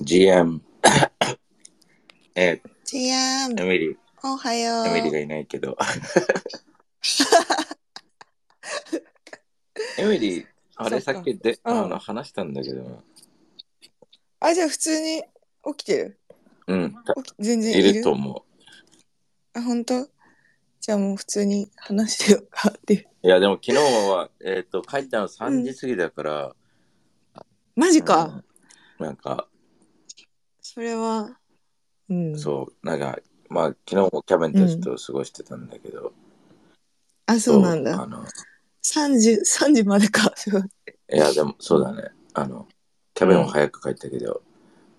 GM えジアンー、エミリー、おはよエミリーう。がいないけど。エミリー、あれさっきで、うん。あの話したんだけど、あ、じゃあ普通に起きてる？うん、全然いいるると思あ、本当？じゃあもう普通に話してようかっていう。う。いや、でも昨日は、えっ、と、帰ったの3時過ぎだから、マジか。うん。なんか、それは、うん。そう、なんか、まあ、昨日もキャベンたちと過ごしてたんだけど、あ、そうなんあだ。の、3時、3時までか。いいや、でも、そうだね。あの、キャベンは早く帰ったけど、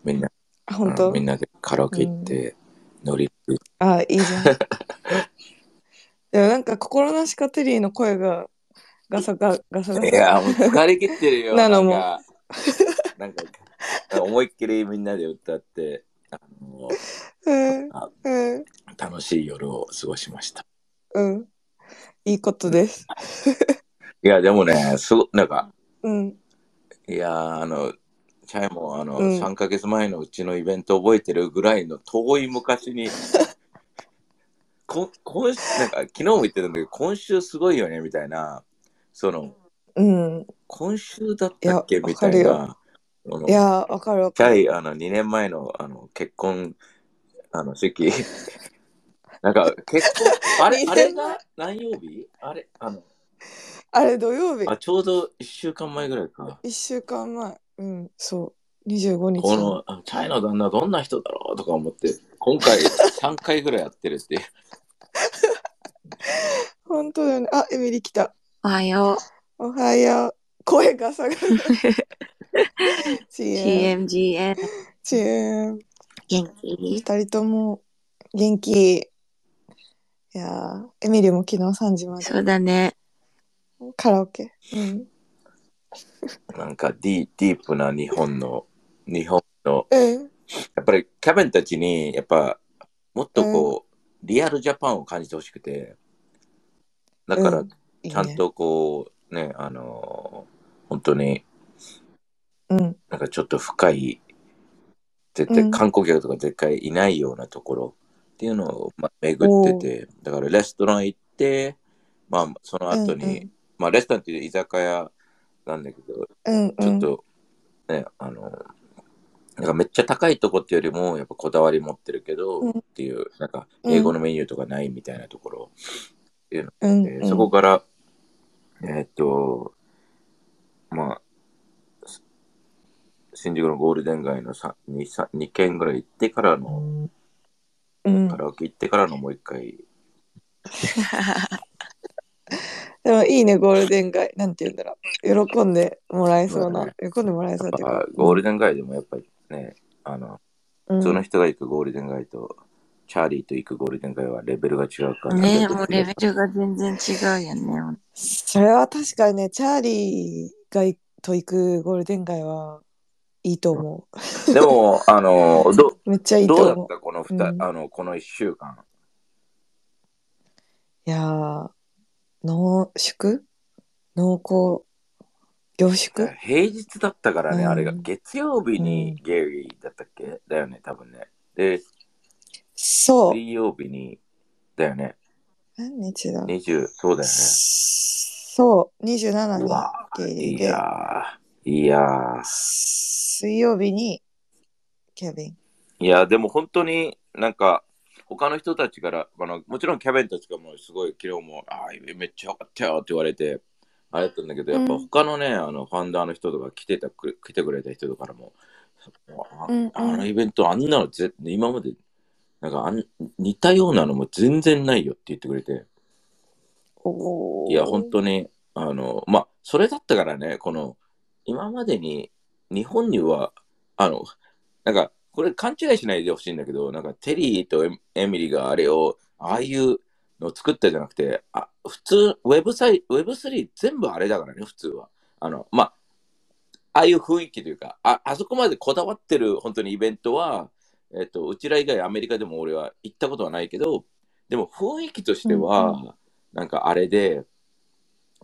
みんな、あ、本当？うんみんなでカラオケ行って、乗り継いあ、いいじゃん。でもなんか心なしかテリーの声がガサガガサガサ。いや、もう疲れ切ってるよ。なのもなんか、思いっきりみんなで歌って、あのうんあうん楽しい夜を過ごしました。うん。いいことです。いや、でもね、すご、なんか、うん。いや、あの、チャイも、あの、うん3ヶ月前のうちのイベント覚えてるぐらいの遠い昔に、こ今週、なんか、昨日も言ってたんだけど、今週すごいよね、みたいな、その、うん。今週だったっけみたいわな、いやー、わかるわかる。チャイ、あの、2年前の、あの、結婚、あの、式。なんか、結婚、あれ、2あれが何曜日？あれ、あの、あれ土曜日。あ、ちょうど1週間前ぐらいか。1週間前。うん、そう。25日。この、あチャイの旦那どんな人だろうとか思って、今回 3回ぐらいやってるっていう。本当だよね。あ、エミリ来た。おはよおはよう。声が下がる。チう。エン。CMGN。チエン。元気？二人とも元気。いやーエミリも昨日3時までそうだね。カラオケ。うん。なんかディディープな日本の、日本の、うん。やっぱりキャベンたちに、やっぱ、もっとこう、リアルジャパンを感じてほしくて、だから、うんいいねちゃんとこう、ね、あのー本当に、うん。なんかちょっと深い、絶うん。対観光客とか絶対いないようなところっていうのを、まあ、巡ってて、だからレストラン行って、まあ、その後に、うんうん。まあ、レストランっていう居酒屋なんだけど、うんうん。ちょっと、ね、あの、なんかめっちゃ高いとこっていうよりも、やっぱこだわり持ってるけど、うん。っていう、なんか、うん。英語のメニューとかないみたいなところ、うんうん、でそこから、えーっと、まあ、す新宿のゴールデン街の 2, 2軒ぐらい行ってからの、うんカ。ラオケ行ってからのもう一回、でもいいね、ゴールデン街。なんて言うんだろう。喜んでもらえそうな。喜んでもらえそうっていうか。ゴールデン街でもやっぱりね、あの、うん普通の人が行くゴールデン街と、チャーリーと行くゴールデン街はレベルが違うから。ねもうレベルが全然違うよね。それは確かにね、チャーリーがいと行くゴールデン街はいいと思でも、あの、どう。めっちゃいいと思う。どうだったこの二、うんあの、この一週間？いやー、濃縮？濃厚？凝縮？平日だったからね、うんあれが。月曜日にうんゲリーだったっけ？だよね、多分ね。で、そう。水曜日に、だよね。何日だ20、そうだよね。そう、27にゲイリーで、いやー、いやー。水曜日にケビン。いや、でも本当になんか、他の人たちから、あのもちろんキャベンたちがもうすごい昨日も、あーめっちゃよかったよって言われて、あれだったんだけど、やっぱうん他のね、あのファンダーの人とか来てたく来てくれた人とかからも、あうんうんあのイベントあんなのぜ今までなんかあん似たようなのも全然ないよって言ってくれて、おーいや、本当に、あの、まあ、それだったからね、この、今までに、日本には、あの、なんか、これ勘違いしないでほしいんだけど、なんか、テリーとエエミリーがあれを、ああいうのを作ったじゃなくて、あ、普通、ウェブサイト、Web3 全部あれだからね、普通は。あの、まあ、ああいう雰囲気というか、あ、あそこまでこだわってる本当にイベントは、えっと、うちら以外アメリカでも俺は行ったことはないけど、でも雰囲気としては、うんなんかあれで、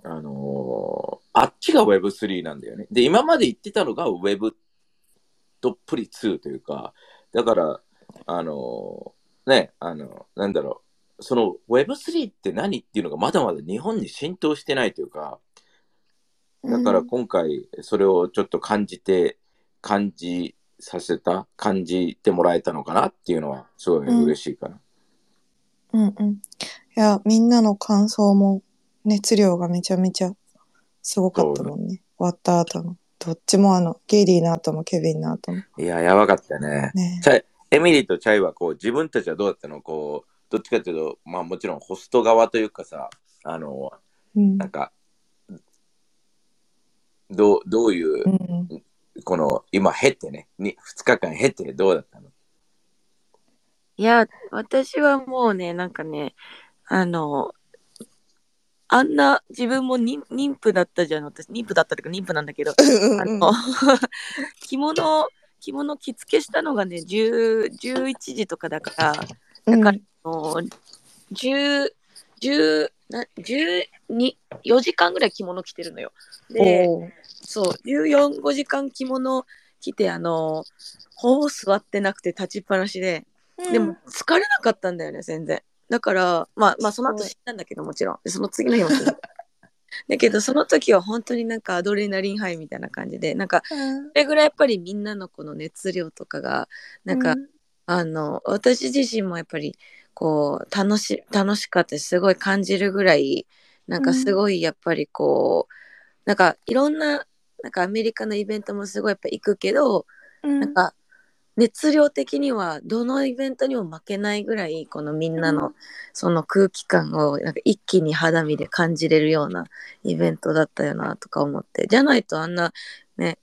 あのーあっちが Web3 なんだよね。で、今まで言ってたのが Web どっぷり2というか、だから、あの、ね、あの、なんだろう、その Web3 って何っていうのがまだまだ日本に浸透してないというか、だから今回それをちょっと感じて、感じさせた、感じてもらえたのかなっていうのはすごい嬉しいかな。うんうん。いや、みんなの感想も熱量がめちゃめちゃすごかったもんね。終わった後の。どっちもあの、ゲイリーの後もケビンの後も。いや、やばかったね。ね。チャイエミリーとチャイはこう自分たちはどうだったの？こう、どっちかというと、まあもちろんホスト側というかさ、あの、うん。なんか、どう、どういうう、ん、この、今、経ってね、に2日間経ってどうだったの？いや、私はもうね、なんかね、あの、あんな自分も妊妊婦だったじゃん。私、妊婦だったというか妊婦なんだけど、うんあの、着物、着物着付けしたのがね、10 11時とかだから、うん。だからあの10、10、な12、4時間ぐらい着物着てるのよ。で、そう、14、5時間着物着て、あの、ほぼ座ってなくて立ちっぱなしで、でも疲れなかったんだよね、全然。だから、まあまあ、その後死んだんだけど、もちろん。でその次の日も死んだ。だけど、その時は本当になんかアドレナリンハイみたいな感じで、なんか、うん、それぐらいやっぱりみんなのこの熱量とかが、なんか、あの、私自身もやっぱり、こう、楽し、楽しかったし、すごい感じるぐらい、なんかすごいやっぱりこう、なんかいろんな、なんかアメリカのイベントもすごいやっぱ行くけど、うん、なんか熱量的にはどのイベントにも負けないぐらいこのみんなうのその空気感をなんか一気に肌身で感じれるようなイベントだったよなとか思ってじゃないとあんなね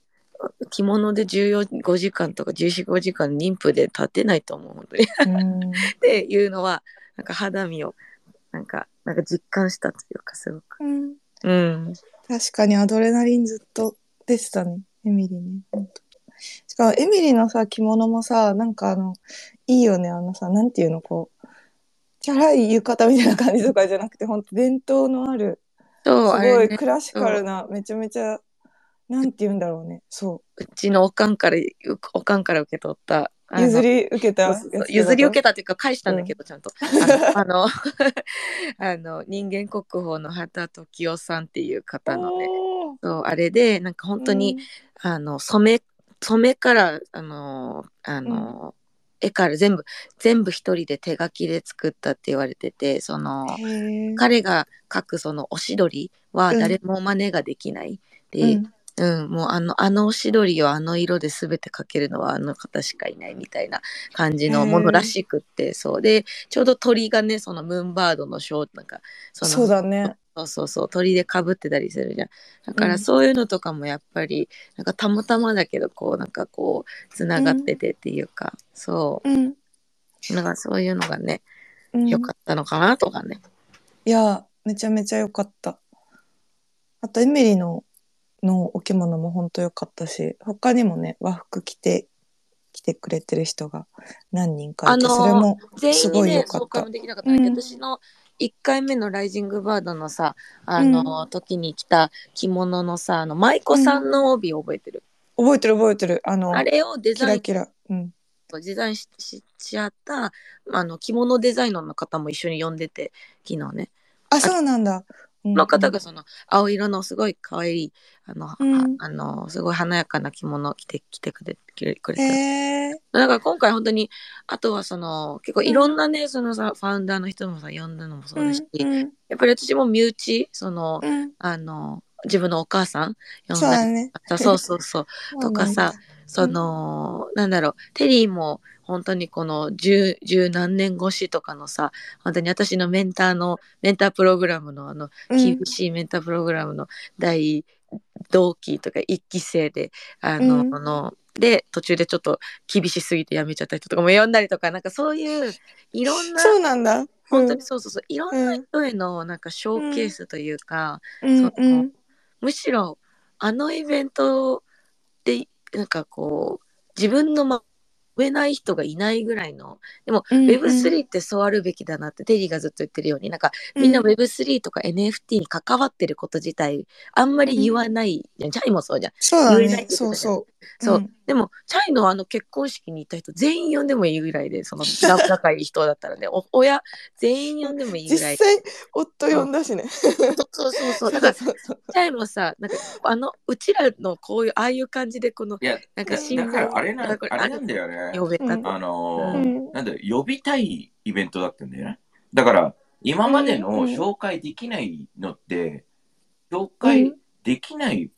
着物で14時間とか1415時間妊婦で立てないと思う本当に。うん、っていうのはなんか肌身をなんかなんか実感したというかすごく。うん。うん、確かにアドレナリンずっと出てたね、エミリーね。かもエミリーのさ、着物もさ、なんかあの、いいよね、あのさ、なんていうの、こう、チャラい浴衣みたいな感じとかじゃなくて、ほんと伝統のある、そうあすごれねいクラシカルな、めちゃめちゃ、なんて言うんだろうね。そうちのおかんからおかんから受け取ったあう。の譲り受けたそうそうそう譲り受けた。たというか返したんだけど、ちゃんと。あの、あの あの人間国宝の畑時夫さんっていう方のね、おーそうあれで、なんか本当に、あの染め、染めから、あの、あの、絵から全部、全部一人で手書きで作ったって言われてて、その、彼が描くそのおしどりはうん誰も真似ができない。で、うんうん、もうあの、あのおしどりをあの色で全て描けるのはあの方しかいないみたいな感じのものらしくって、そう。で、ちょうど鳥がね、そのムーンバードのショー、なんか、そのそうだね。そうそうそう、鳥でかぶってたりするじゃん。だかうんらそういうのとかもやっぱり、なんかたまたまだけど、こう、なんかこう、つながっててっていうか、そうん。う。なんかそういうのがね、うん良かったのかなとかね。いや、めちゃめちゃ良かった。あと、エミリーの、のお着物も本当良かったし、他にもね、和服着て、来てくれてる人が何人かいて、あのーそれも全す員にね、ごい良かったそうかも。できなかったんだけど、うん私の1回目のライジングバードのさ、あの、時に着た着物のさ、あの、舞妓さんの帯を覚えてる？覚えてる覚えてる。あの、あれをデザインキラ。うん。デザインしししちゃったあの着物デザイナーの方も一緒に呼んでて昨日ねあ、そうなんだ。の方がその青色のすごい可愛いあの、うん。あのすごい華やかな着物を着て着てくれくれくれて。へえ。だから今回本当にあとはその結構いろんなね、そのさファウンダーの人もさ呼んだのもそうだし、うんうん。やっぱり私も身内その、うん。あの自分のお母さん呼んそうだりだね。そうそう。そう とかさ、その、なんだろう、テリーも本当にこの十、十何年越しとかのさ、本当に私のメンターの、メンタープログラムのあの、うん。厳しいメンタープログラムの第同期とか一期生で、あの、うん。あので、途中でちょっと厳しすぎて辞めちゃった人とかも呼んだりとか、なんかそういう、いろんな、そうなんだ。本当にそうそうそう、いろんなうん人へのなんかショーケースというか、うん。そううんむしろあのイベントでなんかこう自分のま上ない人がいないぐらいのでも、うん Web3 ってそうあるべきだなってテリーがずっと言ってるようになんかみんな Web3 とか NFT に関わってること自体あんまり言わないじゃん、ジャイもそうじゃん。そうだね。言えないって言ってたじゃん。そうそそう、うん。でもチャイのあの結婚式に行った人全員呼んでもいいぐらいでそのな 仲いい人だったらね。お親全員呼んでもいいぐらい。実際夫呼んだしね。そう。そうそうだからチャイもさなんかあのうちらのこういうああいう感じでこのいや、なんかだだからあれなあれなんだよね。呼べた。うん。あのーうん。なんだよ呼びたいイベントだったんだよね。だから、今までの紹介できないのって、紹う介ん。できない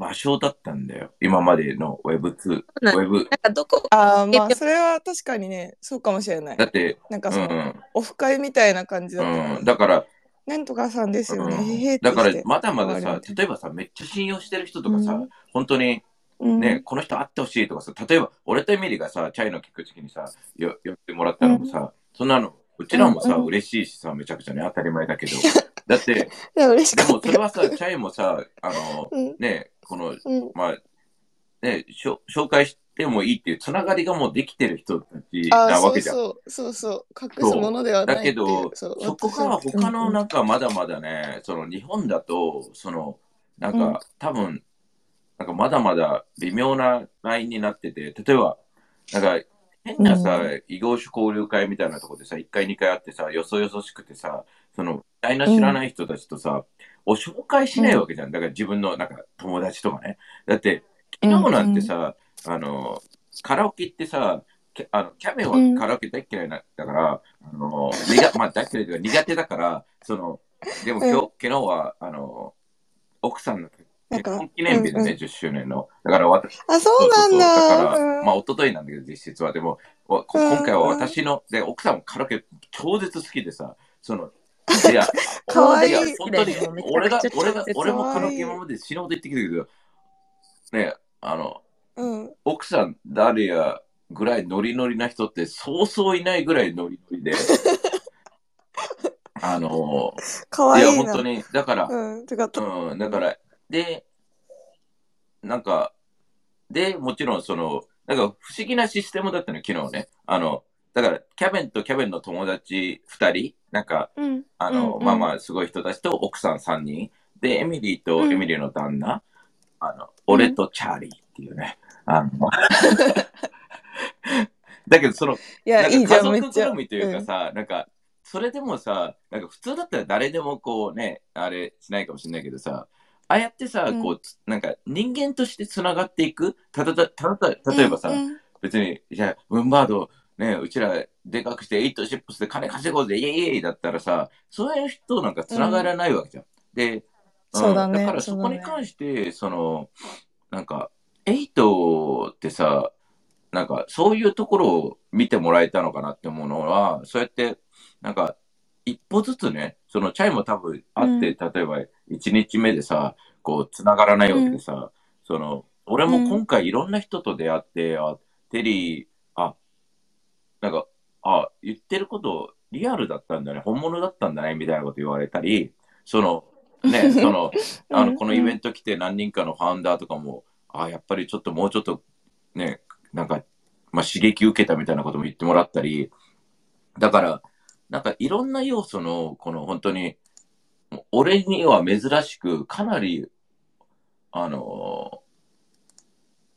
場所だったんだよ。今までの Web2、うなん Web。なんかどこ？ああまえあそれは確かにねそうかもしれない。だ。って、なんかその、うんオフ会みたいな感じだった。から、うん、だから、なんとかさんですよね。うん。だからまだまださ例えばさ、めっちゃ信用してる人とかさ、うん。本当にうん。ね、この人会ってほしいとかさ、例えば、俺とエミリがさ、チャイの聞く時にさ、よ寄ってもらったのもさ、そんなの、うちらもさ、うんうん嬉しいしさ、めちゃくちゃね、当たり前だけど、だって、いや嬉しでかったもそれはさ、チャイもさ、あの、うん。ね、この、うん。まあ、ね、しょ紹介してもいいっていうつながりがもうできてる人たちあーそうなわけじゃん。そうそうそう隠すものではないだけっていう。ど、そそうこが他のうんなんかまだまだね、その日本だと、その、なんか、うん。多分、なんかまだまだ微妙なラインになってて、例えば、なんか、変なさ、う異業種交流会みたいなとこでさ、1回2回あってさ、よそよそしくてさ、その、知らない人たちとさ、を紹介しないわけじゃん。だから自分のなんか友達とかね。だって、昨日なんてさ、あの、カラオケ行ってさ、キャあのキャメはカラオケ大っ嫌いなだから、あの、苦 まあ大っ嫌いというか苦手だから、その、でも今日、うん。昨日は、あの、奥さんの結婚記念日でね、うんうん。10周年の。だから私、あそうなんだ。そうそうそう。だから、うん。まあ、一昨日なんだけど、実質は。でも、今回は私の、で、奥さんもカラオケ超絶好きでさ、その、いや、かわい。いや本当に俺が、俺が、俺もカラオかわい。いケ今まで死ぬほど行ってきたけど、ね、あの、うん。奥さん、誰やぐらいノリノリな人ってそうそういないぐらいノリノリで、あの、いや、かわいいな本当に、だから、うんてかとうん、だから、で、なんか、で、もちろんその、なんか不思議なシステムだったの、昨日ね。あの、だから、キャベンとキャベンの友達二人、なんか、うん。あの、うんうん。まあまあ、すごい人たちと奥さん三人。で、エミリーとうん。エミリーの旦那、あの、俺とチャーリーっていうね。あの、だけど、その、いやないんいじゃんというかさ、なんか、それでもさ、なんか普通だったら誰でもこうね、あれしないかもしれないけどさ、ああやってさ、うん。こうつ、なんか人間としてつながっていく、ただたただた例えばさ、うんうん。別に、じゃあ、ウンバード、ね、うちらでかくして、エイトシップスで金稼ごうぜ、イエイイエイだったらさ、そういう人なんかつながらないわけじゃん。で、んそうだねだからそこに関して、その、なんか、エイトってさ、なんか、そういうところを見てもらえたのかなって思うのは、そうやって、なんか、一歩ずつね、そのチャイも多分あって、例えば1日目でさ、こう、つながらないわけでさ、その、俺も今回いろんな人と出会って、あ、テリー、あ、なんか、あ、言ってることリアルだったんだね、本物だったんだね、みたいなこと言われたり、その、ね、その、あの、うんこのイベント来て何人かのファウンダーとかも、あ、やっぱりちょっともうちょっと、ね、なんか、まあ、刺激受けたみたいなことも言ってもらったり、だから、なんかいろんな要素の、この本当に、俺には珍しく、かなり、あの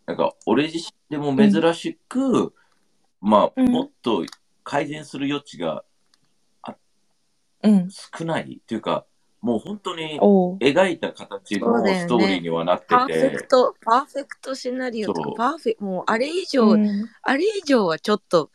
なんか俺自身でも珍しく、まあ、うん。もっと改善する余地がうん。少ないっていうか、もう本当におう。描いた形のそうだよね。ストーリーにはなってパーフェて、クト、パーフェクトシナリオとそう。か、パーフェもうあれ以上、うん。あれ以上はちょっと、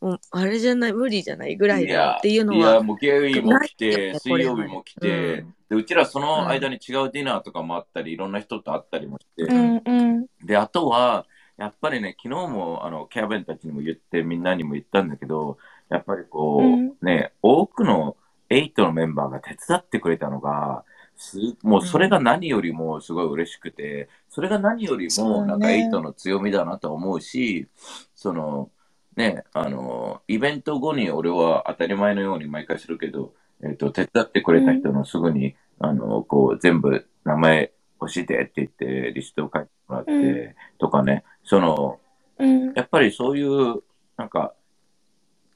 もうあれじゃない、無理じゃないぐらいだよっていうのいや、は、もうゲイも来ないよて、ね水曜日も来て、これはで、うちらその間に違うディナーとかもあったり、いろんな人と会ったりもして、うんうん。で、あとは、やっぱりね、昨日も、あの、キャベンたちにも言って、みんなにも言ったんだけど、やっぱりこう、うん。ね、多くのエイトのメンバーが手伝ってくれたのが、すもうそれが何よりもすごい嬉しくて、それが何よりも、なんかエイトの強みだなと思うし、その、ね、あの、イベント後に俺は当たり前のように毎回するけど、えっ、と、手伝ってくれた人のすぐに、あの、こう、全部名前教えてって言って、リストを書いてもらって、うん。とかね、その、うん。やっぱりそういう、なんか、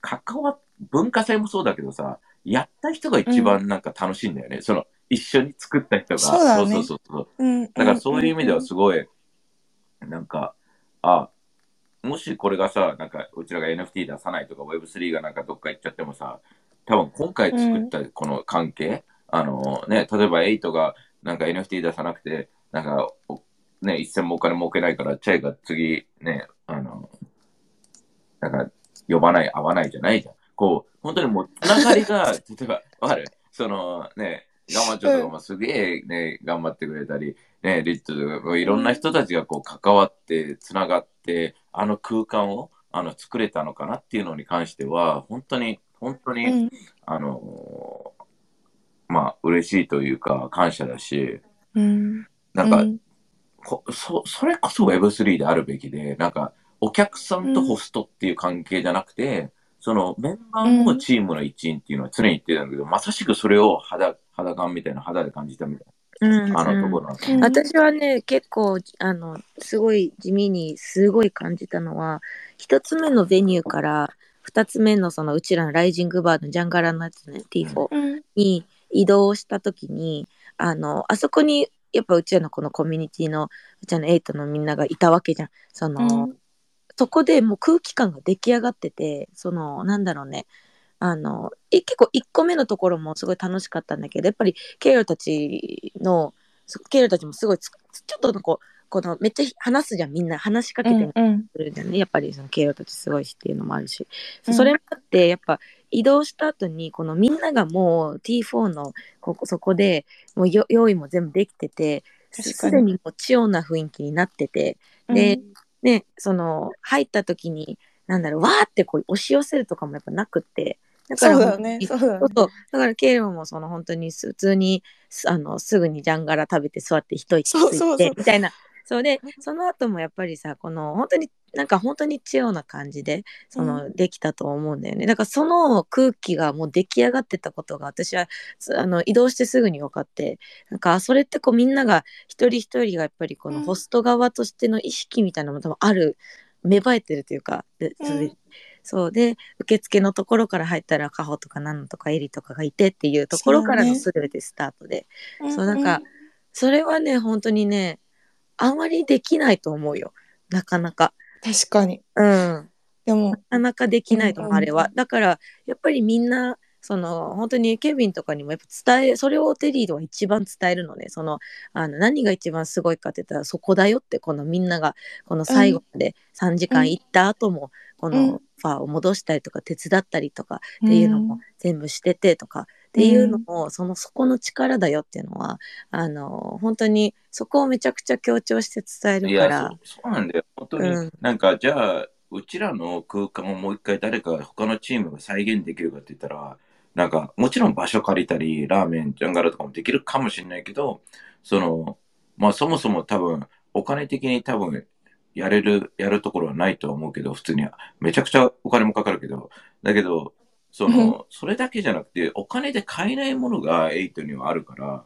関わっ、文化祭もそうだけどさ、やった人が一番なんか楽しいんだよね。その、一緒に作った人が。そうだね。そうそうそうだからそういう意味ではすごい、なんか、あ、もしこれがさ、なんか、うちらが NFT 出さないとか、Web3 がなんかどっか行っちゃってもさ、多分今回作ったこの関係、あのね、例えば8がなんか NFT 出さなくて、なんか、おね、一銭もお金儲けないから、チャイが次、ね、あの、なんか、呼ばない、会わないじゃないじゃん。こう、本当にもう、つながりが、例えば、わかる？その、ね、ガマチョとかもすげえね、頑張ってくれたり、ね、リットとか、いろんな人たちがこう関わって、つながって、あの空間を、あの、作れたのかなっていうのに関しては、本当に、本当に、うんあのーまあ、嬉しいというか、感謝だし、うん。なんか、うん。こそそれこそ Web3 であるべきで、なんか、お客さんとホストっていう関係じゃなくて、そのメンバーもチームの一員っていうのは常に言ってたんだけど、まさしくそれを肌、肌感みたいな肌で感じたみたいうん。な、あのとこうんろなんうん。私はね結構あのすごい地味にすごい感じたのは一つ目のベニューから二つ目のそのうちらのライジングバーのジャンガラのやつね T4 うん。に移動した時にあのあそこにやっぱうちらのこのコミュニティのうちらのエイトのみんながいたわけじゃん。その、うんそこでもう空気感が出来上がっててそのなんだろうねあのえ結構1個目のところもすごい楽しかったんだけどやっぱりケイロたちのそケイロたちもすごいつちょっとこうこのめっちゃ話すじゃんみんな。話しかけてうんくるじゃんね、やっぱりそのケイロたちすごいしっていうのもあるし、うん。それもあってやっぱ移動した後にこのみんながもう T4 のここそこでもうよ用意も全部できててすでにもうチヨな雰囲気になってて。でね、その入った時になんだろうわーってこう押し寄せるとかもやっぱなくって。だそうだよ本当にねそうだよね。そうそう。だからケイロもその本当にす普通にすあのすぐにジャンガラ食べて座って一息ついてみたいなそうでその後もやっぱりさこの本当になんか本当にチヨな感じでその、できたと思うんだよね。だからその空気がもう出来上がってたことが私はすあの移動してすぐに分かってなんかそれってこうみんなが一人一人がやっぱりこのうん。ホスト側としての意識みたいなのも多分ある芽生えてるというかでそれうんそうで受付のところから入ったらカホとかナノとかエリとかがいてっていうところからのそ全てスタートで。うん。そうなんかそれはね本当にねあまりできないと思うよ。なかなか。確かに。うん。でもなかなかできないと思う、あれは。だから、やっぱりみんな、その、本当にケビンとかにもやっぱ伝え、それをテリーは一番伝えるのね。その、あの、何が一番すごいかって言ったら、そこだよって、このみんなが、この最後まで3時間行った後も、こうん。のファーを戻したりとか、手伝ったりとかっていうのも全部しててとか、っていうのも、その、そこの力だよっていうのは、あの、本当に、そこをめちゃくちゃ強調して伝えるから、そう、そうなんだよ。本当に、うん。なんか、じゃあ、うちらの空間をもう一回誰か他のチームが再現できるかって言ったら、なんか、もちろん場所借りたり、ラーメン、ジャンガラとかもできるかもしれないけど、その、まあそもそも多分、お金的に多分、やれる、やるところはないとは思うけど、普通には。めちゃくちゃお金もかかるけど、だけど、その、それだけじゃなくて、お金で買えないものが8にはあるから、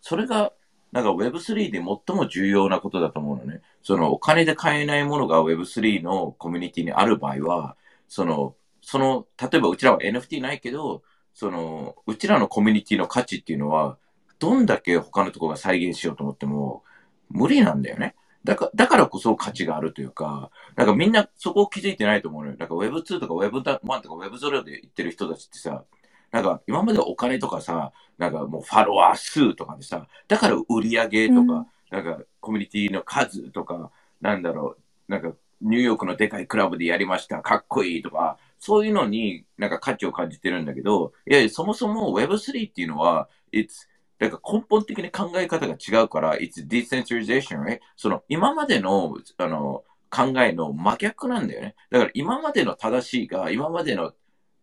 それが、なんか Web3 で最も重要なことだと思うのね。そのお金で買えないものが Web3 のコミュニティにある場合は、その、その、例えばうちらは NFT ないけど、その、うちらのコミュニティの価値っていうのは、どんだけ他のところが再現しようと思っても、無理なんだよね。だから、だからこそ価値があるというか、なんかみんなそこを気づいてないと思うのよ。なんか Web2 とか Web1 とか Web0 で言ってる人たちってさ、なんか今までお金とかさ、なんかもうファロワー数とかでさ、だから売り上げとか、うんなんかコミュニティの数とか、なんだろう、なんかニューヨークのでかいクラブでやりました、かっこいいとか、そういうのになんか価値を感じてるんだけど、いやいや、そもそも Web3 っていうのは、it's なんか根本的に考え方が違うから、it's decentralization, right? その今までのあの考えの真逆なんだよね。だから今までの正しいが、今までの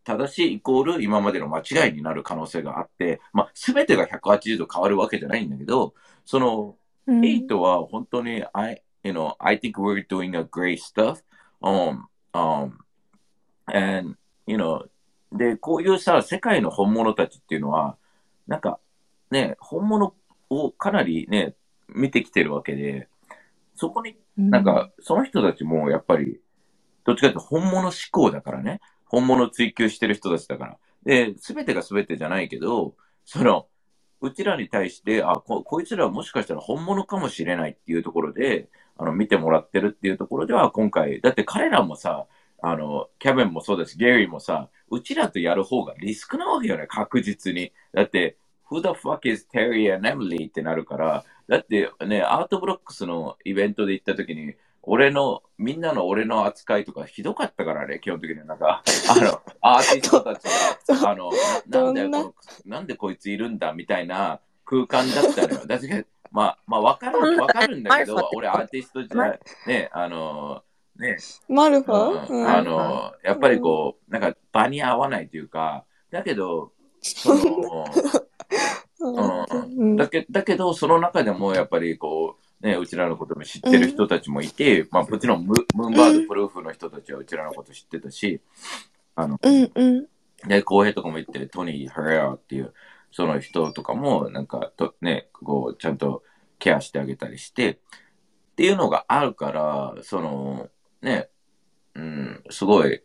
正しいイコール今までの間違いになる可能性があって、まあ、全てが180度変わるわけじゃないんだけど、その、うんエイトは本当に、I, you know, I think we're doing a great stuff. Um, um, and, you know, で、こういうさ、世界の本物たちっていうのは、なんか、ね、本物をかなりね、見てきてるわけで、そこになんか、その人たちもやっぱり、どっちかというと本物志向だからね。本物を追求してる人たちだから。で、すべてがすべてじゃないけど、その、うちらに対して、あこ、こいつらはもしかしたら本物かもしれないっていうところで、あの見てもらってるっていうところでは今回、だって彼らもさ、あの、キャベンもそうだし、ゲイリーもさ、うちらとやる方がリスクなわけよね、確実に。だって、Who the fuck is Terry and Emily? ってなるから、だってね、 Art Blocks のイベントで行った時に、俺の、みんなの俺の扱いとかひどかったからね、基本的には。なんか、あの、アーティストたちが、あの、ななんでどんな？この、なんでこいついるんだみたいな空間だったのよ。だって、まあ、まあ、わかる、わかるんだけど、俺アーティストじゃ、ね、あの、ね、マルフうん。ァ、うん。あの、やっぱりこう、なんか場に合わないというか、だけど、その、うん、だけだけど、その中でもやっぱりこう、ね、うちらのことも知ってる人たちもいて、まあもちろんムムーンバードプルーフの人たちはうちらのこと知ってたし、あの、うんうん。で、浩平とかも言ってるトニー・ハレアっていう、その人とかも、なんかと、ね、こう、ちゃんとケアしてあげたりして、っていうのがあるから、その、ね、うん、すごい、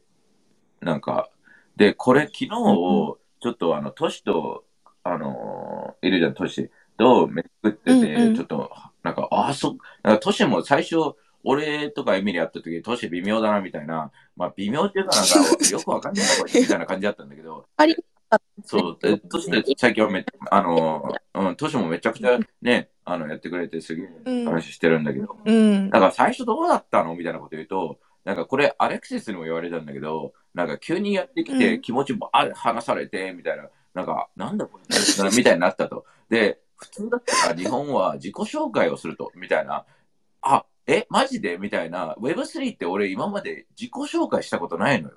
なんか、で、これ昨日、ちょっとあの、トシと、あの、いるじゃん、トシと飯食ってて、うんうん。ちょっと、なんか、あ、そ、なんかトシも最初、俺とかエミリ会った時、トシ微妙だな、みたいな。まあ、微妙っていうかなんか、よくわかんないな、これ、みたいな感じだったんだけど、ありそう、でトシで最近はめあの、うん、トシもめちゃくちゃね、あの、やってくれてすげえうん。話してるんだけど、うん。だから最初どうだったのみたいなこと言うと、なんかこれアレクシスにも言われたんだけど、なんか急にやってきうん。て気持ちばー話されて、みたいな、なんか、なんだこれ、みたいになったと。で、普通だったら日本は自己紹介をすると、みたいな。あ、え、マジで？みたいな。Web3 って俺今まで自己紹介したことないのよ。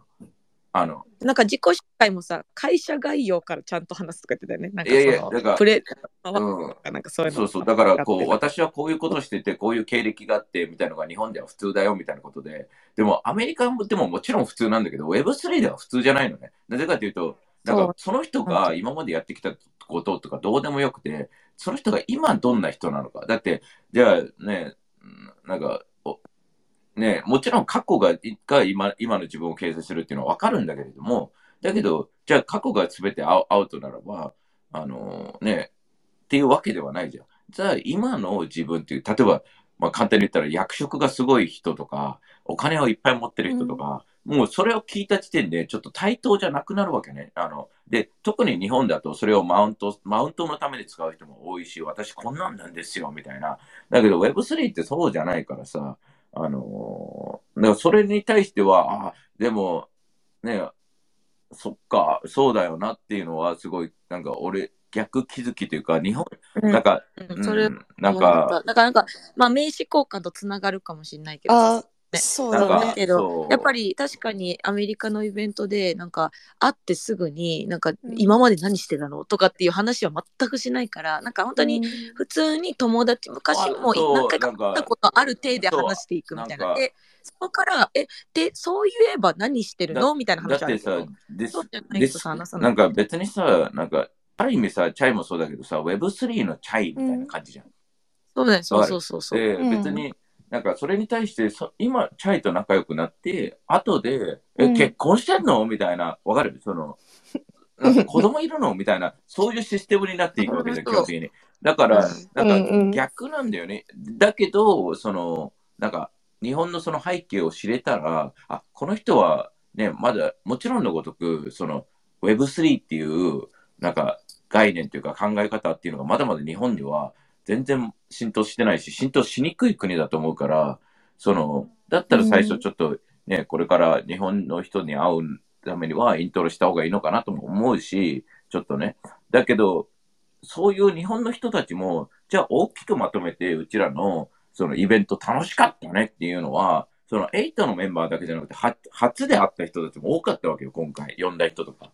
あの、なんか自己紹介もさ、会社概要からちゃんと話すとか言ってたよね。なんかいやいやだからプレうん。なんかそういうの。そうそう。だから、こう、私はこういうことしてて、こういう経歴があって、みたいなのが日本では普通だよ、みたいなことで。でも、アメリカでももちろん普通なんだけど、Web3 では普通じゃないのね。なぜかというと、なんそうか、その人が今までやってきたこととかどうでもよくて、その人が今どんな人なのか。だって、じゃあね、うんなんか、おね、もちろん過去がが今今の自分を形成するっていうのはわかるんだけれども、だけど、じゃあ過去が全てアウアウトならば、あのね、っていうわけではないじゃん。じゃあ今の自分っていう、例えば、まあ簡単に言ったら役職がすごい人とか、お金をいっぱい持ってる人とか、もうそれを聞いた時点でちょっと対等じゃなくなるわけね。あの、で、特に日本だとそれをマウント、マウントのために使う人も多いし、私こんなんなんですよ、みたいな。だけど Web3 ってそうじゃないからさ、あのーだからそれに対しては、あ、でも、ね、そっか、そうだよなっていうのはすごい、なんか俺、逆気づきというか、日本、うんなんか、うんそれうんなんか、だからなんか、まあ名刺交換とつながるかもしれないけどあ、ね。そうなんかだね。けどやっぱり確かにアメリカのイベントでなんか会ってすぐになんかん。今まで何してたのとかっていう話は全くしないからなんか本当に普通に友達昔も何回か会ったことある体で話していくみたいな。でそこからえでそういえば何してるの？みたいなだってさ話あるけど、ですそうじゃなんか別にさ、なんか、ある意味さ、チャイもそうだけどさ、Web3 のチャイみたいな感じじゃん。そうだよ。そうそうそうそう。で、うん。別に、なんかそれに対してそ、今、チャイと仲良くなって、後で、うえ、ん。結婚してんの？みたいな、わかる？その、なんか子供いるの？みたいな、そういうシステムになっていくわけじゃん、基本的に。だから、うん。なんか逆なんだよね。だけど、その、なんか、日本のその背景を知れたら、あ、この人はね、まだ、もちろんのごとく、その、Web3 っていう、なんか、概念というか考え方っていうのがまだまだ日本では全然浸透してないし、浸透しにくい国だと思うから、その、だったら最初ちょっとね、これから日本の人に会うためにはイントロした方がいいのかなとも思うし、ちょっとね。だけど、そういう日本の人たちも、じゃあ大きくまとめて、うちらのそのイベント楽しかったねっていうのは、その8のメンバーだけじゃなくて、は初で会った人たちも多かったわけよ、今回。呼んだ人とか。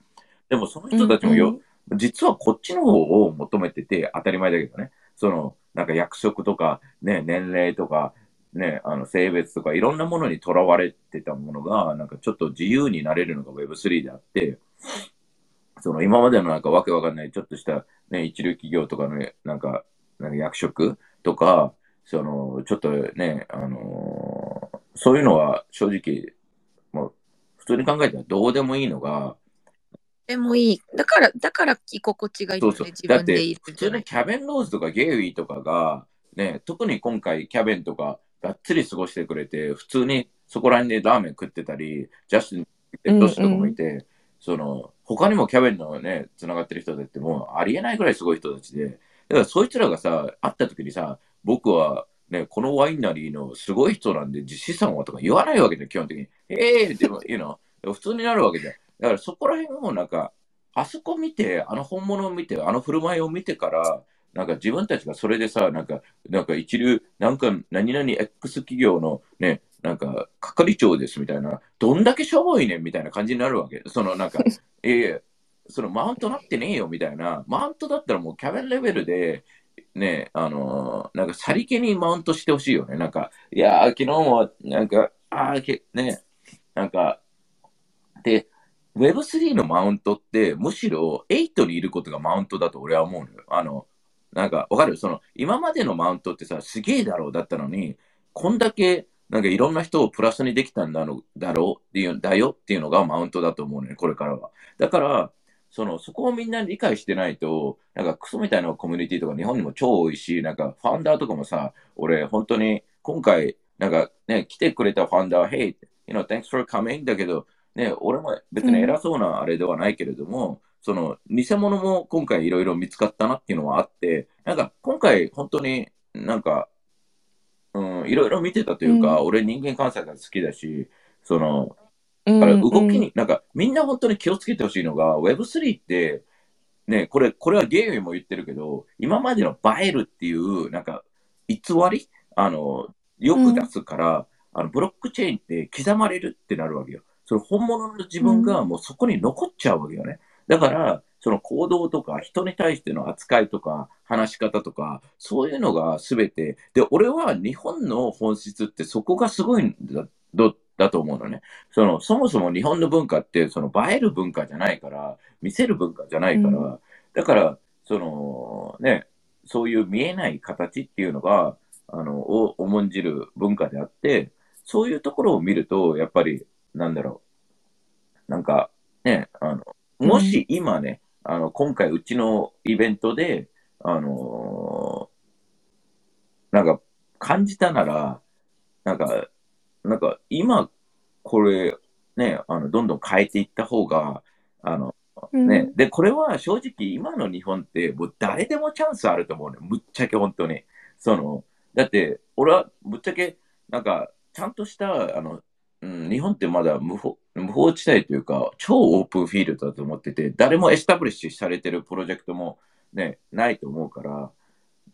でもその人たちもよ、実はこっちの方を求めてて、当たり前だけどね。その、なんか役職とか、ね、年齢とか、ね、あの、性別とか、いろんなものにとらわれてたものが、なんかちょっと自由になれるのが Web3 であって、その今までのなんかわけわかんないちょっとしたね、一流企業とかのなんか、なんか役職とか、その、ちょっとね、あのーそういうのは正直、もう、普通に考えたらどうでもいいのが、でもいいだからだから居心地がいいよねそうそう自。分でいる、普通にキャベン・ローズとかゲイリーとかが、ね、特に今回キャベンとかがっつり過ごしてくれて、普通にそこら辺でラーメン食ってたり、ジャスティンって女子とかもいて、その、他にもキャベンのね、繋がってる人だってもうありえないぐらいすごい人たちで、だからそいつらがさ、会った時にさ、僕はね、このワイナリーのすごい人なんで、資産はとか言わないわけで、基本的に。ええー、でも、you know、普通になるわけで。だからそこら辺もなんか、あそこ見て、あの本物を見て、あの振る舞いを見てから、なんか自分たちがそれでさ、なんか、なんか一流、なんか何々 X 企業のね、なんか係長ですみたいな、どんだけしょぼいねんみたいな感じになるわけ。そのなんか、ええそのマウントなってねえよみたいな、マウントだったらもうキャベンレベルで、ね、あのー、なんかさりげにマウントしてほしいよね。なんか、いや昨日も、なんか、ああ、ね、なんか、で、Web3 のマウントって、むしろ8にいることがマウントだと俺は思うのよ。あの、なんか、わかる？その、今までのマウントってさ、すげえだろうだったのに、こんだけ、なんかいろんな人をプラスにできたんだろうだろうっていう、だよっていうのがマウントだと思うのよ、これからは。だから、その、そこをみんな理解してないと、なんかクソみたいなコミュニティとか日本にも超多いし、なんかファンダーとかもさ、俺本当に今回、なんかね、来てくれたファンダー、Hey, you know, thanks for coming だけど、ね、俺も別に偉そうなあれではないけれども、うん、その、偽物も今回いろいろ見つかったなっていうのはあって、なんか今回本当になんか、うん、いろいろ見てたというか、うん、俺人間観察が好きだし、その、だから動きに、うん。うん、なんかみんな本当に気をつけてほしいのが、Web3 って、ね、これ、これはゲームも言ってるけど、今までの映えるっていう、なんか、偽りあの、よく出すから、うん、あの、ブロックチェーンって刻まれるってなるわけよ。その本物の自分がもうそこに残っちゃうわけよね。だから、その行動とか人に対しての扱いとか話し方とか、そういうのが全て、で、俺は日本の本質ってそこがすごいんだ、だと思うのね。その、そもそも日本の文化って、その映える文化じゃないから、見せる文化じゃないから、うん、だから、その、ね、そういう見えない形っていうのが、あの、を重んじる文化であって、そういうところを見ると、やっぱり、なんだろう。なんか、ね、あの、もし今ね、うん、あの、今回うちのイベントで、あのー、なんか感じたなら、なんか、なんか今、これ、ね、あの、どんどん変えていった方が、あの、ね、うん、で、これは正直今の日本って、もう誰でもチャンスあると思うね。ぶっちゃけ本当に。その、だって、俺はぶっちゃけ、なんか、ちゃんとした、あの、うん、日本ってまだ無法無法地帯というか、超オープンフィールドだと思ってて、誰もエスタブリッシュされてるプロジェクトもね、ないと思うから、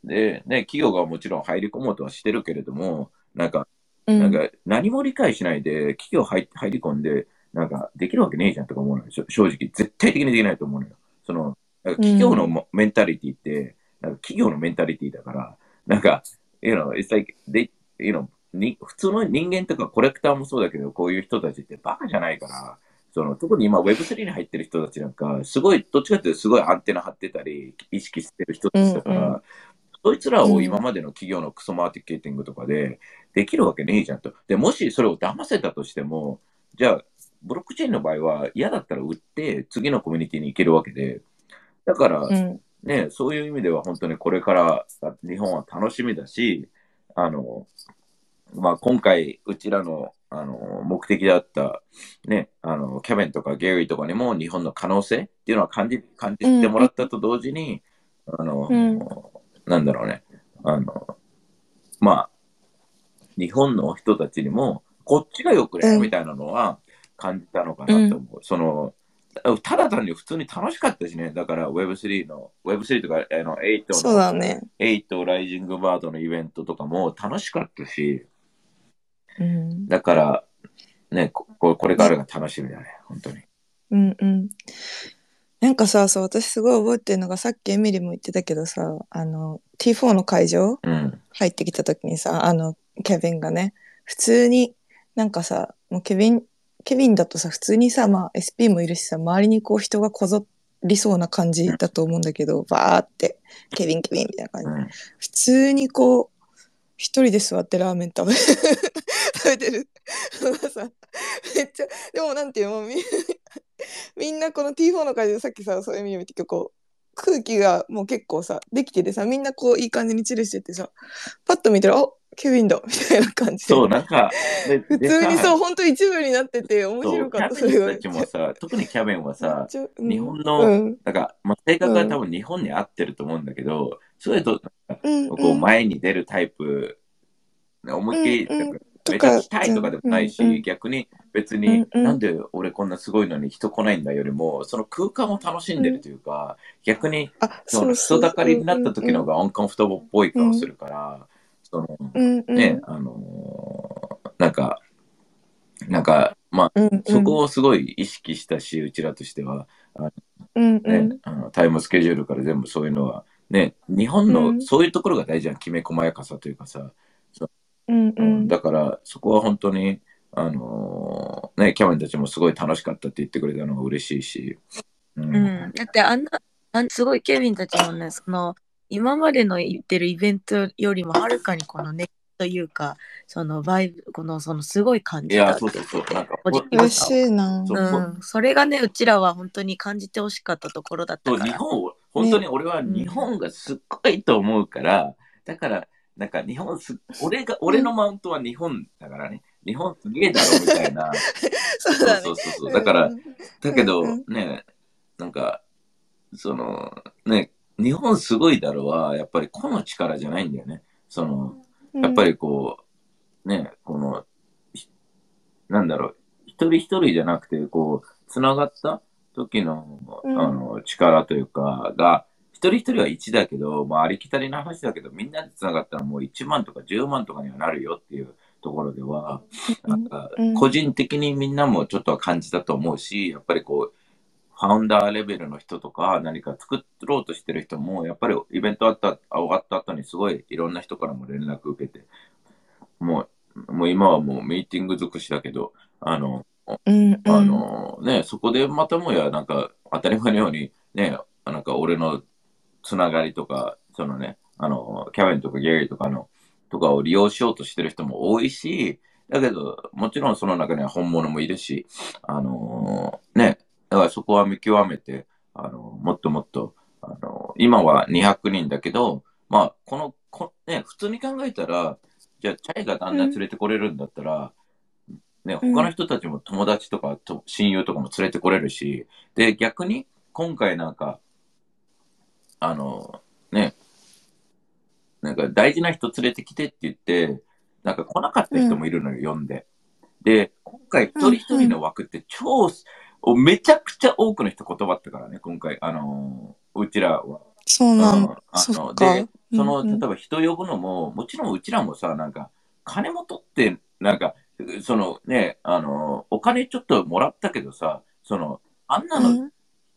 で、ね、企業がもちろん入り込もうとはしてるけれども、なんか、なんか何も理解しないで企業入入り込んで、なんかできるわけねえじゃんとか思うのよ。正直、絶対的にできないと思うのよ。その、企業のメンタリティって、なんか企業のメンタリティだから、なんか、you know, it's like, they, you know, に普通の人間とかコレクターもそうだけど、こういう人たちってバカじゃないから、その特に今 Web3 に入ってる人たちなんか、すごい、どっちかっていうとすごいアンテナ張ってたり、意識してる人たちだから、うんうん、そいつらを今までの企業のクソマーケティングとかでできるわけねえじゃんと。で、もしそれを騙せたとしても、じゃあ、ブロックチェーンの場合は嫌だったら売って次のコミュニティに行けるわけで、だから、ね、そういう意味では本当にこれから日本は楽しみだし、あの、まあ、今回、うちらの、あの、目的だった、ね、あの、キャベンとかゲイリーとかにも日本の可能性っていうのは感じ、感じてもらったと同時に、うん、あの、うん、なんだろうね、あの、まあ、日本の人たちにも、こっちがよくね、みたいなのは感じたのかなと思う。うん、その、ただ単に普通に楽しかったしね。だから Web3 の、Web3 とかあの8の、そうだね。8ライジングバードのイベントとかも楽しかったし、うん、だから、ねこ、これからが楽しみだね、本当に。うんうん。なんかさ、そう、私すごい覚えてるのが、さっきエミリも言ってたけどさ、あの、T4 の会場、うん、入ってきた時にさ、あの、ケビンがね、普通になんかさ、もうケビン、ケビンだとさ、普通にさ、まあ SP もいるしさ、周りにこう人がこぞりそうな感じだと思うんだけど、バーって、ケビンケビンみたいな感じ。うん、普通にこう、一人で座ってラーメン食べ食べてる。のがさめっちゃでもなんていうの？みみんなこの T4 の会でさっきさそういう意味でこう空気がもう結構さできててさみんなこういい感じにチルしててさパッと見たら「あケビンだ」みたいな感じで。そう、なんか、で 普通にそう本当一部になってて面白かったキャビンそれがたちもさ、特にキャビンはさ、うん。日本のうん。なんか、まあ、性格が多分日本に合ってると思うんだけど、それと、うんこう前に出るタイプ、思いっきり、うんうんなんかとめちゃ来たいとかでもないし、うんうん逆に別に、うんうん。なんで俺こんなすごいのに人来ないんだよりも、その空間を楽しんでるというか、逆にあその人だかりになった時の方がアンカンフォタブルっぽい顔するから、そのうんうん。ね、あのーなんか、なんか、まあ、うんうん。そこをすごい意識したし、うちらとしては、うんうねんあのタイムスケジュールから全部そういうのは、ね、日本のうん。そういうところが大事なきめ細やかさというかさ、うんだからそこは本当に、あのーね、キャメンたちもすごい楽しかったって言ってくれたのが嬉しいし、うん。うん、だってあんなあんすごいケビンたちもねその今までの言ってるイベントよりもはるかにこの熱というかそのバイブこのそのすごい感いや、じたそうそうそう、なんか、嬉しいな。そううん、それがねうちらは本当に感じてほしかったところだったそうから日本を、本当に俺は日本がすっごいと思うから、だから、なんか日本す、俺が、俺のマウントは日本だからね、日本すげえだろみたいな。そうだね。そうそうそう。だからう、んだけどうんね、なんか、その、ね、日本すごいだろは、やっぱり個の力じゃないんだよね。その、やっぱりこう、ね、この、ひなんだろう、一人一人じゃなくて、こう、つながった時の、うん。あの、力というか、が、一人一人は1だけど、まあ、ありきたりな話だけど、みんなでつながったらもう1万とか10万とかにはなるよっていうところでは、なんかうん、個人的にみんなもちょっとは感じたと思うし、やっぱりこう、ファウンダーレベルの人とか、何か作ろうとしてる人も、やっぱりイベントあった、終わった後にすごいいろんな人からも連絡受けて、もう、もう今はもうミーティング尽くしだけど、あの、うんうん。あのね、そこでまたもや、なんか当たり前のように、ね、なんか俺のつながりとか、そのね、あの、キャベンとかゲイリーとかの、とかを利用しようとしてる人も多いし、だけど、もちろんその中には本物もいるし、あのね、だからそこは見極めて、あのもっともっと、あの今は200人だけど、まあ、この、こね、普通に考えたら、じゃあ、チャイが旦那連れてこれるんだったら、ね、うん。他の人たちも友達とかと親友とかも連れてこれるし、で、逆に、今回なんか、あの、ね、なんか大事な人連れてきてって言って、なんか来なかった人もいるのよ、呼んで。で、今回一人一人の枠って超、めちゃくちゃ多くの人断ったからね、今回、あのうちらは。そうなんうんあので、その、うんうん。例えば人呼ぶのも、もちろんうちらもさ、なんか、金も取って、なんか、そのね、あの、お金ちょっともらったけどさ、その、あんなの、うん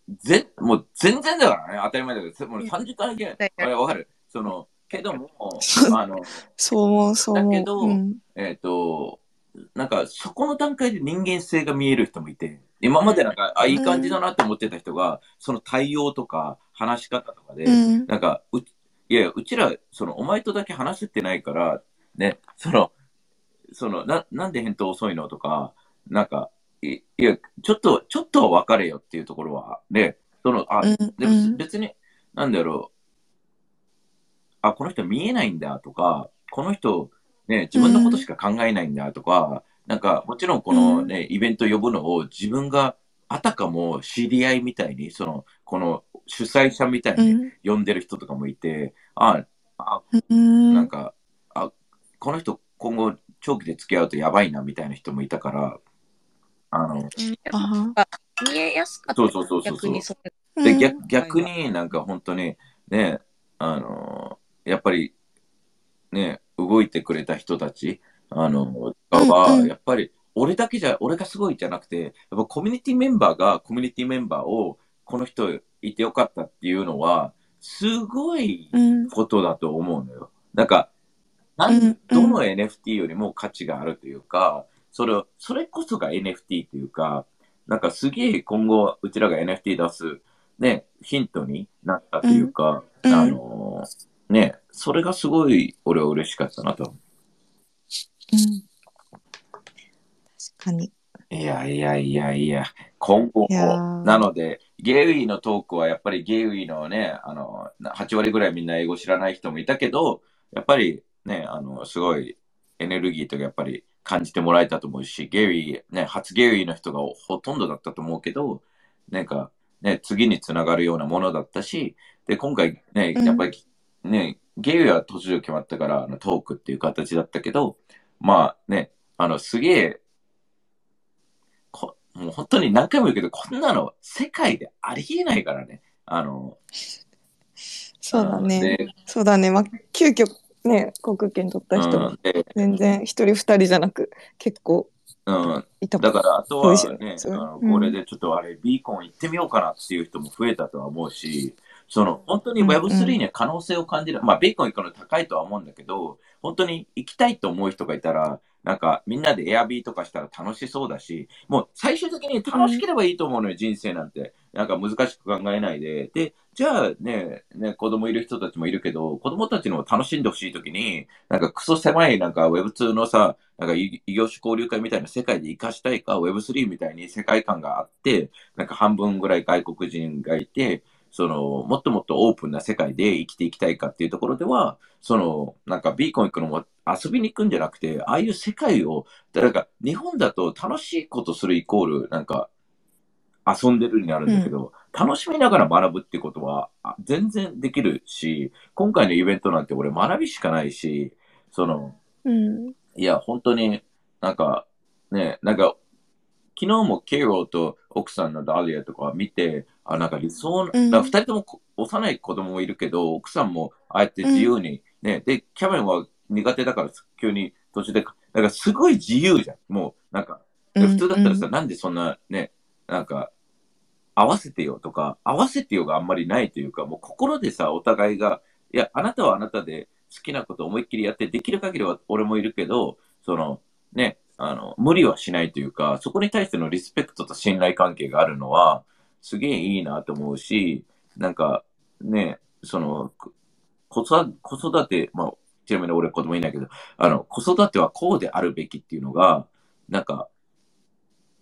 ぜ、もう全然だからね、当たり前だけど、もう3時間以内はい、あれわかる？その、けども、あの、そう思うそう思う。だけどうん。えっ、と、なんか、そこの段階で人間性が見える人もいて、今までなんか、あ、いい感じだなって思ってた人が、その対応とか、話し方とかで、うん。なんか、う、いや、うちら、その、お前とだけ話せてないから、ね、その、その、な、なんで返答遅いのとか、なんか、いいや、ちょっと、ちょっとは別れよっていうところは、ね、その、あ、うんでうん。別に、なんだろう、あ、この人見えないんだとか、この人、ね、自分のことしか考えないんだとか、なんか、もちろんこのね、イベント呼ぶのを自分があたかも知り合いみたいに、その、この主催者みたいに呼んでる人とかもいて、あ、あ、うん。なんか、あ、この人今後長期で付き合うとやばいなみたいな人もいたから、あの、あ見えやすかった。そうそうそうそう逆にそで、逆逆になんか本当にね、あの、やっぱりね、動いてくれた人たち、あの、は、やっぱり俺だけじゃ、俺がすごいじゃなくて、やっぱコミュニティメンバーがコミュニティメンバーをこの人いてよかったっていうのは、すごいうん。ことだと思うのよ。なんか、なんうん。うん。どの NFT よりも価値があるというか、それを、それこそが NFT というか、なんかすげえ今後うちらが NFT 出す、ね、ヒントになったというか、うん。あのーね、それがすごい俺は嬉しかったなと。うん。確かに。いやいやいやいや、今後いやー。なので、ゲイリーのトークはやっぱりゲイリーのね、あの、8割ぐらいみんな英語知らない人もいたけど、やっぱりね、あの、すごいエネルギーとかやっぱり感じてもらえたと思うし、ゲイリー、ね、初ゲイリーの人がほとんどだったと思うけど、なんか、ね、次につながるようなものだったし、で、今回ね、うんやっぱりね、ゲイリーは突如決まったから、あのトークっていう形だったけど、まあね、あの、すげえ、こもう本当に何回も言うけど、こんなの世界でありえないからね。あの、そうだね。でそうだね。まあ、急遽ね、国権取った人も全然一人二人じゃなく結構うん、いただから、あとはね。あのうん。これでちょっとあれ、ビーコン行ってみようかなっていう人も増えたとは思うし、その、本当にうんうん。Web3 には可能性を感じる。まあ、ビーコン行くの高いとは思うんだけど、本当に行きたいと思う人がいたら、なんか、みんなで Airb とかしたら楽しそうだし、もう最終的に楽しければいいと思うのよ、人生なんて。なんか難しく考えないで。で、じゃあね、ね、子供いる人たちもいるけど、子供たちの楽しんでほしいときに、なんかクソ狭いなんか Web2 のさ、なんか異異業種交流会みたいな世界で活かしたいか、Web3 みたいに世界観があって、なんか半分ぐらい外国人がいて、その、もっともっとオープンな世界で生きていきたいかっていうところでは、その、なんかビーコン行くのも遊びに行くんじゃなくて、ああいう世界を、だから日本だと楽しいことするイコール、なんか、遊んでるになるんだけど、楽しみながら学ぶってことはあ全然できるし、今回のイベントなんて俺学びしかないし、その、うん。いや、本当になんか、ね、なんか、昨日もケイローと奥さんのダリアとか見て、あ、なんか理想の、うん。二人ともこ幼い子供もいるけど、奥さんもああやって自由に、ね、で、キャメンは苦手だから急に途中で、なんかすごい自由じゃん。もう、なんか、で普通だったらさ、なんでそんなね、なんか、合わせてよとか、合わせてよがあんまりないというか、もう心でさ、お互いが、いや、あなたはあなたで好きなことを思いっきりやって、できる限りは俺もいるけど、その、ね、あの、無理はしないというか、そこに対してのリスペクトと信頼関係があるのは、すげえいいなと思うし、なんか、ね、その、子育て、まあ、ちなみに俺子供いないけど、あの、子育てはこうであるべきっていうのが、なんか、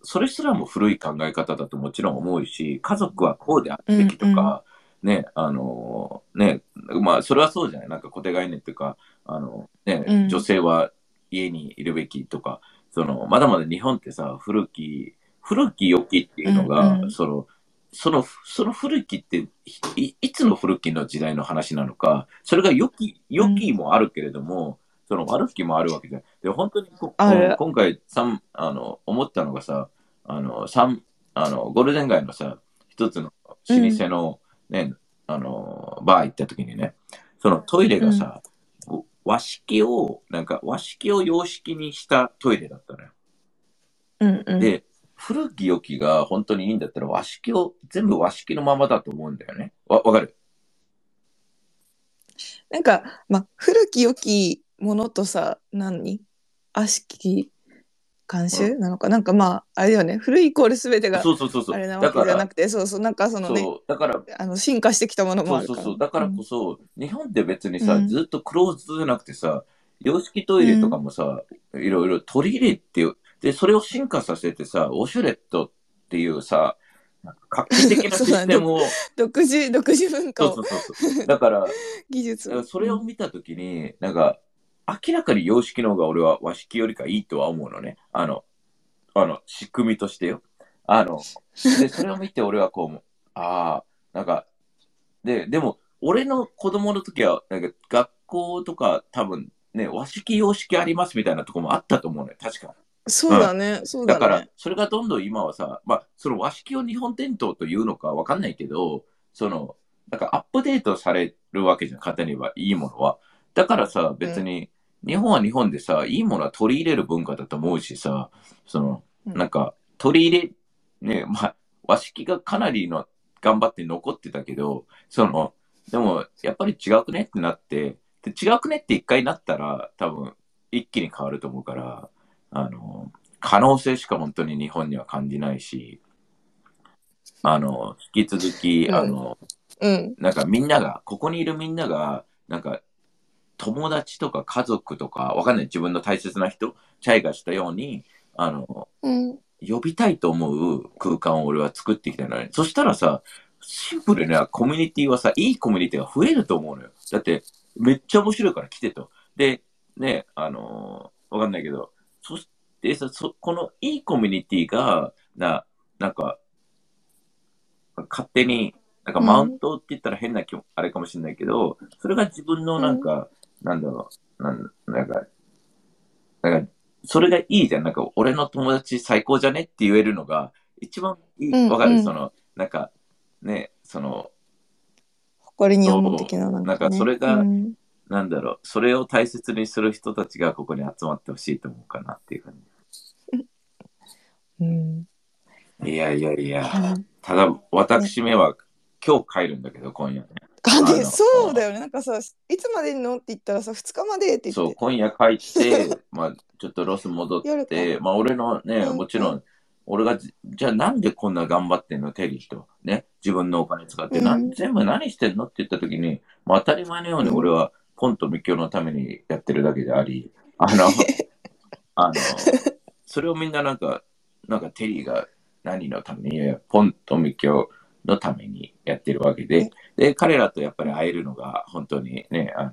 それすらも古い考え方だともちろん思うし、家族はこうであるべきとか、ね、あの、ね、まあ、それはそうじゃない。なんか固定概念っていうか、あの、ね、うん。女性は家にいるべきとか、その、まだまだ日本ってさ、古き、古き良きっていうのが、うんうん。その、その、その古きってい、いつの古きの時代の話なのか、それが良き、良きもあるけれども、その悪きもあるわけじゃん。で、本当にこ今回、さん、あの、思ったのがさ、あの、三、あの、ゴールデン街のさ、一つの老舗のね、あの、バー行った時にね、そのトイレがさ、こう和式を、なんか和式を洋式にしたトイレだったのよ。うんうん。で、古き良きが本当にいいんだったら和式を全部和式のままだと思うんだよね。わ、わかる？なんか、まあ、古き良きものとさ、何？悪しき慣習？なのか、なんかまあ、あれだよね、古いイコール全てがそうそうそうそう。あれなわけじゃなく、て、そうそう、なんかそのね、そう、だから、あの進化してきたものもあるから。そうそうそう。だからこそ、日本って別にさ、うん。ずっとクローズドじゃなくてさ、洋式トイレとかもさ、いろいろ取り入れてよ、で、それを進化させてさ、オシュレットっていうさ、画期的なシステムを、独自、独自文化をそうそう、そう。だから、技術それを見たときに、なんか、明らかに洋式の方が俺は和式よりかいいとは思うのね。あの、あの、仕組みとしてよ。あの、で、それを見て俺はこう、ああ、なんか、で、でも、俺の子供の時は、なんか学校とか多分ね、和式洋式ありますみたいなとこもあったと思うのよ。確か。そうだね、そうだね。だから、それがどんどん今はさ、まあ、その和式を日本伝統というのかわかんないけど、その、なんかアップデートされるわけじゃん、簡単に言えば、いいものは。だからさ、別に、日本は日本でさ、いいものは取り入れる文化だと思うしさ、その、うんなんか、取り入れ、ね、まあ、和式がかなりの頑張って残ってたけど、その、でも、やっぱり違うくねってなって、で違うくねって一回なったら、多分、一気に変わると思うから、あの、可能性しか本当に日本には感じないし、あの、引き続き、うんあの、うん。なんかみんなが、ここにいるみんなが、なんか、友達とか家族とか、わかんない、自分の大切な人、チャイがしたように、あの、うん。呼びたいと思う空間を俺は作ってきたのね。そしたらさ、シンプルなコミュニティはさ、いいコミュニティが増えると思うのよ。だって、めっちゃ面白いから来てと。で、ね、あのーわかんないけど、そしてさ、そこのいいコミュニティが、な、なんか、勝手に、なんかマウントって言ったら変な気も、あれかもしれないけど、それが自分のなんか、なんだろう、なんなんか、なんか、それがいいじゃん。なんか、俺の友達最高じゃねって言えるのが、一番いい。うんわかる、うんその、なんか、ね、その、誇りに思う的ななんか、ね。なんかそれがうんなんだろう、それを大切にする人たちがここに集まってほしいと思うかなっていう感うん。じ。いやいやいや、うんただ、私めは今日帰るんだけど、今夜ね。そうだよね。なんかさ、いつまでにのって言ったらさ、2日までって言そう、って。今夜帰って、まあ、ちょっとロス戻っ夜て、かまあ、俺のね、うんもちろん、俺がじ、じゃあなんでこんな頑張ってんの、テリーと。ね、自分のお金使って、うんなん全部何してんの？って言った時に、まあ、当たり前のように俺は、ポンと密教のためにやってるだけであり、あの、あの、それをみんななんか、なんかテリーが何のために、ポンと密教のためにやってるわけで、で、彼らとやっぱり会えるのが本当にね、あの、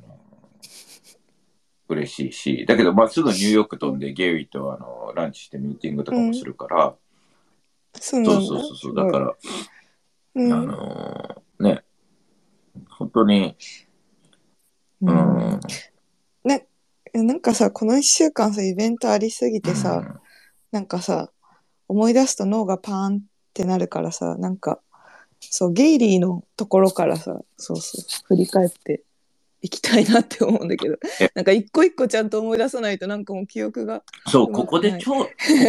嬉しいし、だけど、まあ、すぐニューヨーク飛んで、ゲイリーとあのランチしてミーティングとかもするから、そうなんだ。そうそうそうそう、だから、うん、あのね、本当に、ううん。ん、ね、なんかさ、この1週間さ、イベントありすぎてさ、うん。なんかさ、思い出すと脳がパーンってなるからさ、なんか、そう、ゲイリーのところからさ、そうそう、振り返っていきたいなって思うんだけどえ、なんか一個一個ちゃんと思い出さないとなんかもう記憶が。そう、ここで超、こ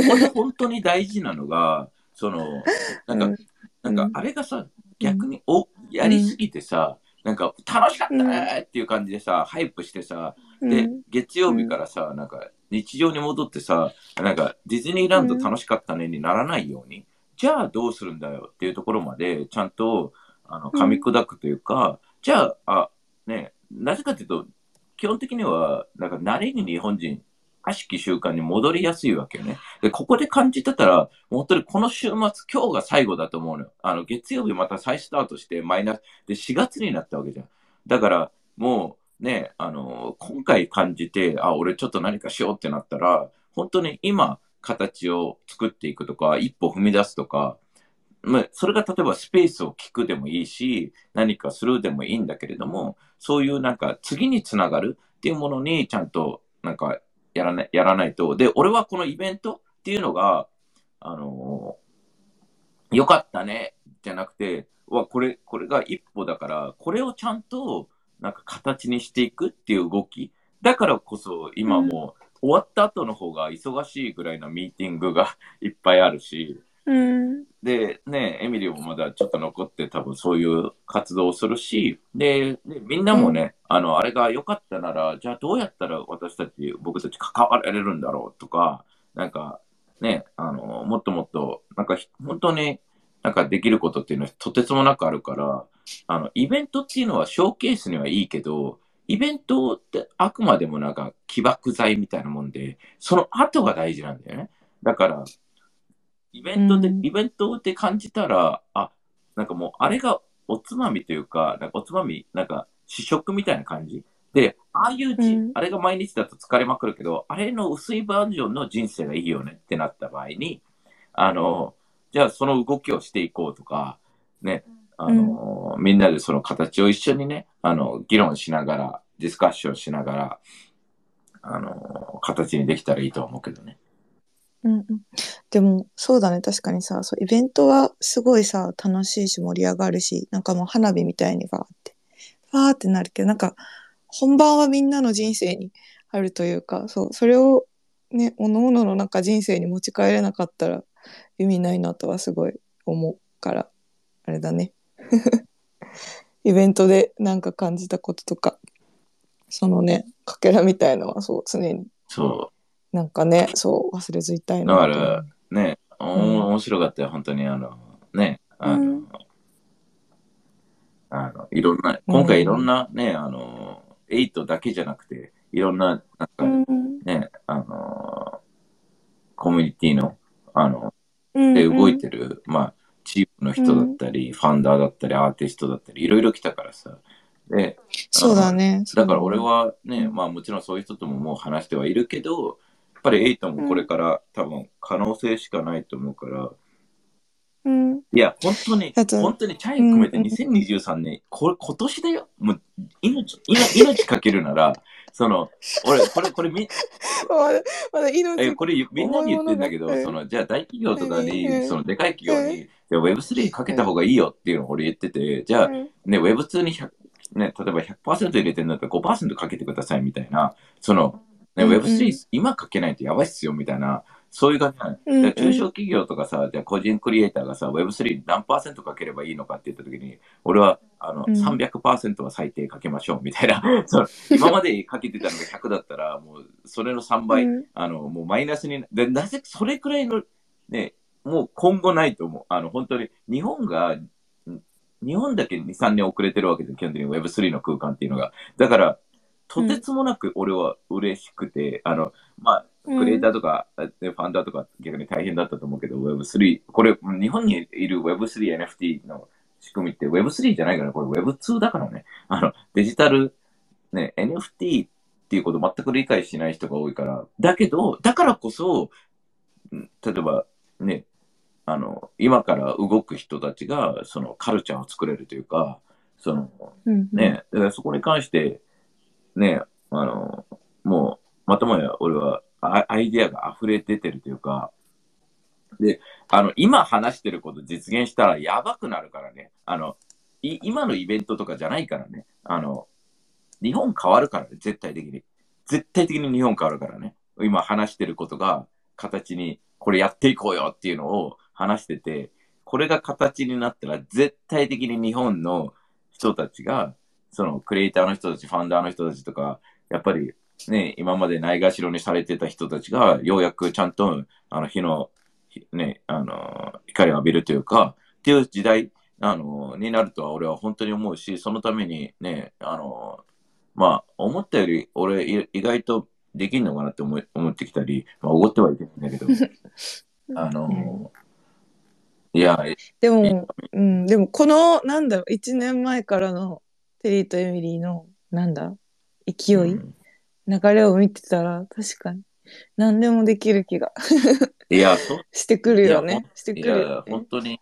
こで本当に大事なのが、その、なんか、うん。なんかうん。あれがさ、逆に、お、やりすぎてさ、なんか、楽しかったねっていう感じでさ、ハイプしてさ、で、うん。月曜日からさ、なんか、日常に戻ってさ、なんか、ディズニーランド楽しかったねにならないように、じゃあどうするんだよっていうところまで、ちゃんと、あの、噛み砕くというか、じゃあ、あ、ね、なぜかというと、基本的には、なんか、慣れに日本人、悪しき習慣に戻りやすいわけよね。で、ここで感じてたら、本当にこの週末、今日が最後だと思うのよ。あの、月曜日また再スタートして、マイナス、で、4月になったわけじゃん。だから、もうね、あの、今回感じて、あ、俺ちょっと何かしようってなったら、本当に今、形を作っていくとか、一歩踏み出すとか、まあ、それが例えばスペースを聞くでもいいし、何かするでもいいんだけれども、そういうなんか次につながるっていうものにちゃんとなんかやらない、やらないと。で、俺はこのイベントっていうのが、あのよかったね、じゃなくて、わ、これ、これが一歩だから、これをちゃんと、なんか形にしていくっていう動き。だからこそ、今もう、終わった後の方が忙しいぐらいのミーティングが いっぱいあるし、うん。で、ね、エミリーもまだちょっと残って多分そういう活動をするし、で、でみんなもね、あの、あれが良かったなら、じゃあどうやったら私たち、僕たち関われるんだろうとか、なんか、ね、あの、もっともっと、なんかひ本当になんかできることっていうのはとてつもなくあるから、あの、イベントっていうのはショーケースにはいいけど、イベントってあくまでもなんか起爆剤みたいなもんで、その後が大事なんだよね。だから、イベントで、うんイベントで感じたら、あ、なんかもうあれがおつまみというか、なんかおつまみ、なんか試食みたいな感じ。で、ああいうじ、うんあれが毎日だと疲れまくるけど、あれの薄いバージョンの人生がいいよねってなった場合に、あの、じゃあその動きをしていこうとか、ね、あの、みんなでその形を一緒にね、あの、議論しながら、ディスカッションしながら、あの、形にできたらいいと思うけどね。うんうん、でもそうだね。確かにさそうイベントはすごいさ楽しいし盛り上がるしなんかもう花火みたいにバーってバーってなるけどなんか本番はみんなの人生にあるというかそうそれをねおのおののなんか人生に持ち帰れなかったら意味ないなとはすごい思うからあれだね。イベントでなんか感じたこととかそのねかけらみたいのはそう常に。そう。なんかねそう忘れずいたいう。なと思うだから、ね、おん面白かったよ、本当に。あの、ね、あの、うんあの、いろんな、今回いろんなね、あの、8だけじゃなくて、いろんな、なんかうんね、あの、コミュニティの、あの、で動いてる、まあ、チームの人だったり、ファンダーだったり、アーティストだったり、いろいろ来たからさ。で、そうだね。だから俺はね、まあもちろんそういう人とももう話してはいるけど、ぱりエイトもこれから多分可能性しかないと思うから、うん。いや、本当に本当にチャイ含めてうんうん2023年、これ今年だよ？もう、命、命命かけるなら、その、俺、これ、これみ、まだ、命。え、これみんなに言ってんだけどその、じゃあ大企業とかうんに、うん。その、でかい企業に、いや Web3 かけた方がいいよっていうのを俺言ってて、じゃあ、うん。ね、Web2 に100、ね、例えば100%入れてるんだったら5%かけてくださいみたいな、その、ね、うんうん。Web3 今かけないとやばいっすよみたいな、そういう感じなの。うんうん。で中小企業とかさ、じゃあ個人クリエイターがさ、Web3 何パーセントかければいいのかって言ったときに、俺は、あの、うん。300%は最低かけましょうみたいな、その今までかけてたのが100だったら、もう、それの3倍、うん。あの、もうマイナスに、で、なぜ、それくらいの、ね、もう今後ないと思う。あの、本当に、日本が、ん日本だけ2、3年遅れてるわけで、基本的に Web3 の空間っていうのが。だから、とてつもなく俺は嬉しくて、あの、まあ、クリエイターとか、でファンダーとか逆に大変だったと思うけど、Web3、これ、日本にいる Web3、NFT の仕組みって Web3 じゃないから、これ Web2 だからね。あの、デジタル、ね、NFT っていうことを全く理解しない人が多いから。だけど、だからこそ、ん例えば、ね、あの、今から動く人たちが、そのカルチャーを作れるというか、その、うん。ね、だからそこに関して、ね、あの、もう、またもや俺はアアイディアが溢れ出てるというか、で、あの、今話してること実現したらやばくなるからね。あの、い今のイベントとかじゃないからね。あの、日本変わるからね、絶対的に。絶対的に日本変わるからね。今話してることが形に、これやっていこうよっていうのを話してて、これが形になったら絶対的に日本の人たちが、そのクリエイターの人たち、ファンダーの人たちとか、やっぱりね、今までないがしろにされてた人たちが、ようやくちゃんと、あの、日の、ひね、あの、光を浴びるというか、っていう時代、あの、になるとは俺は本当に思うし、そのためにね、あの、まあ、思ったより俺い意外とできんのかなって思い思ってきたり、まあ、おごってはいけないんだけど、あの、いや、でも、うん、でもこの、なんだろう、1年前からのテリーとエミリーの、なんだ、勢い、うん流れを見てたら、確かに、何でもできる気が。いや、そう。してくるよいやね。していくるやよ、ね本。当に、